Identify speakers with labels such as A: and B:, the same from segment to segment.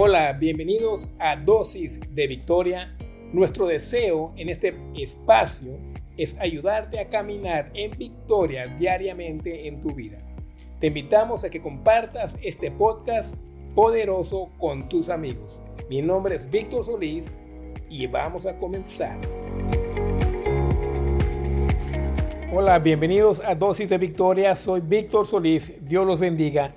A: Hola, bienvenidos a Dosis de Victoria. Nuestro deseo en este espacio es ayudarte a caminar en victoria diariamente en tu vida. Te invitamos a que compartas este podcast poderoso con tus amigos. Mi nombre es Víctor Solís y vamos a comenzar. Hola, bienvenidos a Dosis de Victoria. Soy Víctor Solís. Dios los bendiga.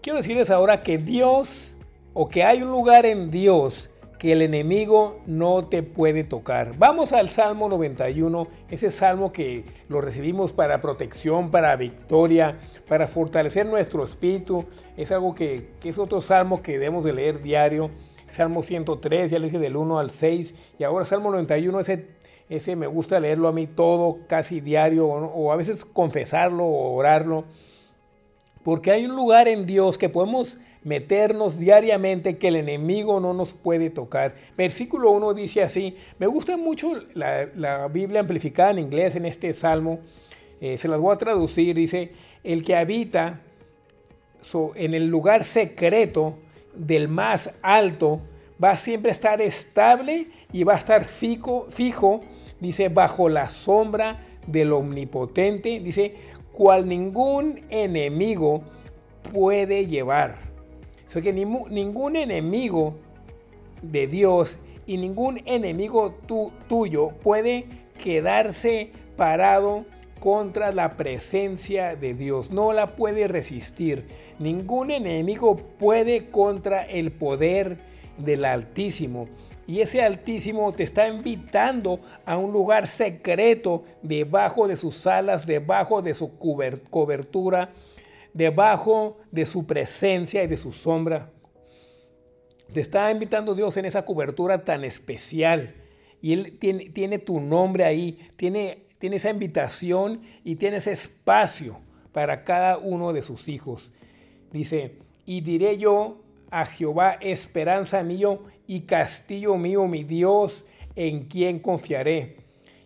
A: Quiero decirles ahora que Dios o que hay un lugar en Dios que el enemigo no te puede tocar. Vamos al Salmo 91, ese salmo que lo recibimos para protección, para victoria, para fortalecer nuestro espíritu. Es algo que, es otro salmo que debemos de leer diario. Salmo 103, ya le dije del 1 al 6. Y ahora Salmo 91, ese, ese me gusta leerlo a mí todo, casi diario, o a veces confesarlo o orarlo. Porque hay un lugar en Dios que podemos meternos diariamente que el enemigo no nos puede tocar. Versículo 1 dice así, me gusta mucho la, Biblia amplificada en inglés en este salmo, eh, se las voy a traducir, dice, el que habita en el lugar secreto del más alto va siempre a estar estable y va a estar fijo, fijo, dice, bajo la sombra del omnipotente, dice, cual ningún enemigo puede llevar que ningún enemigo de Dios y ningún enemigo tuyo puede quedarse parado contra la presencia de Dios. No la puede resistir. Ningún enemigo puede contra el poder del Altísimo. Y ese Altísimo te está invitando a un lugar secreto debajo de sus alas, debajo de su cobertura debajo de su presencia y de su sombra. Te está invitando Dios en esa cobertura tan especial. Y Él tiene, tiene tu nombre ahí, tiene, tiene esa invitación y tiene ese espacio para cada uno de sus hijos. Dice, y diré yo a Jehová, esperanza mío y castillo mío, mi Dios, en quien confiaré.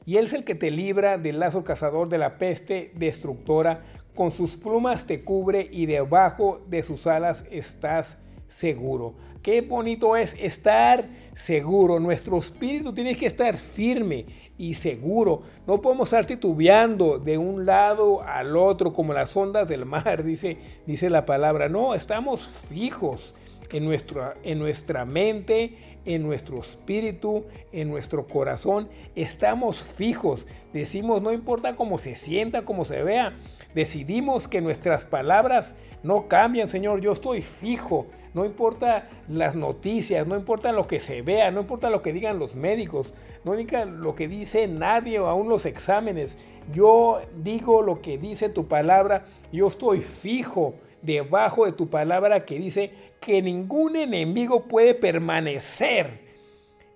A: Y Él es el que te libra del lazo cazador de la peste destructora con sus plumas te cubre y debajo de sus alas estás seguro. Qué bonito es estar seguro. Nuestro espíritu tiene que estar firme y seguro. No podemos estar titubeando de un lado al otro como las ondas del mar, dice, dice la palabra. No, estamos fijos en nuestra, en nuestra mente, en nuestro espíritu, en nuestro corazón. Estamos fijos. Decimos, no importa cómo se sienta, cómo se vea. Decidimos que nuestras palabras no cambian, Señor. Yo estoy fijo. No importa las noticias, no importa lo que se vea, no importa lo que digan los médicos, no importa lo que dice nadie o aún los exámenes. Yo digo lo que dice tu palabra. Yo estoy fijo debajo de tu palabra que dice que ningún enemigo puede permanecer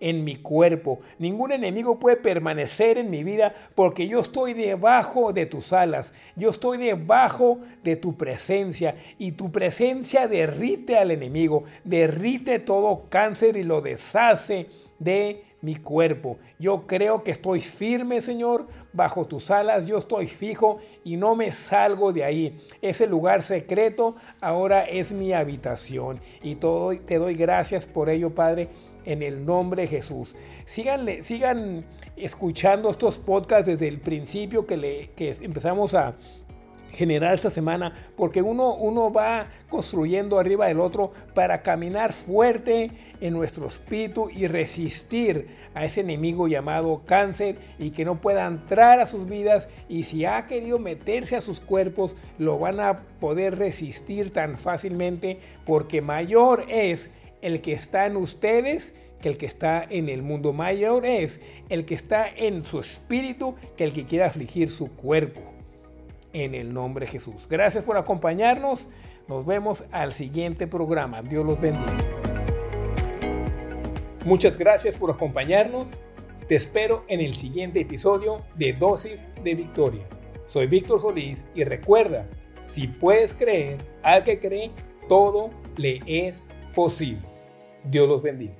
A: en mi cuerpo. Ningún enemigo puede permanecer en mi vida porque yo estoy debajo de tus alas. Yo estoy debajo de tu presencia y tu presencia derrite al enemigo, derrite todo cáncer y lo deshace de mi cuerpo. Yo creo que estoy firme, Señor, bajo tus alas. Yo estoy fijo y no me salgo de ahí. Ese lugar secreto ahora es mi habitación. Y todo, te doy gracias por ello, Padre, en el nombre de Jesús. Síganle, sigan escuchando estos podcasts desde el principio que, le, que empezamos a generar esta semana, porque uno, uno va construyendo arriba del otro para caminar fuerte en nuestro espíritu y resistir a ese enemigo llamado cáncer y que no pueda entrar a sus vidas y si ha querido meterse a sus cuerpos lo van a poder resistir tan fácilmente porque mayor es el que está en ustedes que el que está en el mundo mayor es el que está en su espíritu que el que quiere afligir su cuerpo en el nombre de Jesús. Gracias por acompañarnos. Nos vemos al siguiente programa. Dios los bendiga. Muchas gracias por acompañarnos. Te espero en el siguiente episodio de Dosis de Victoria. Soy Víctor Solís y recuerda, si puedes creer, al que cree, todo le es posible. Dios los bendiga.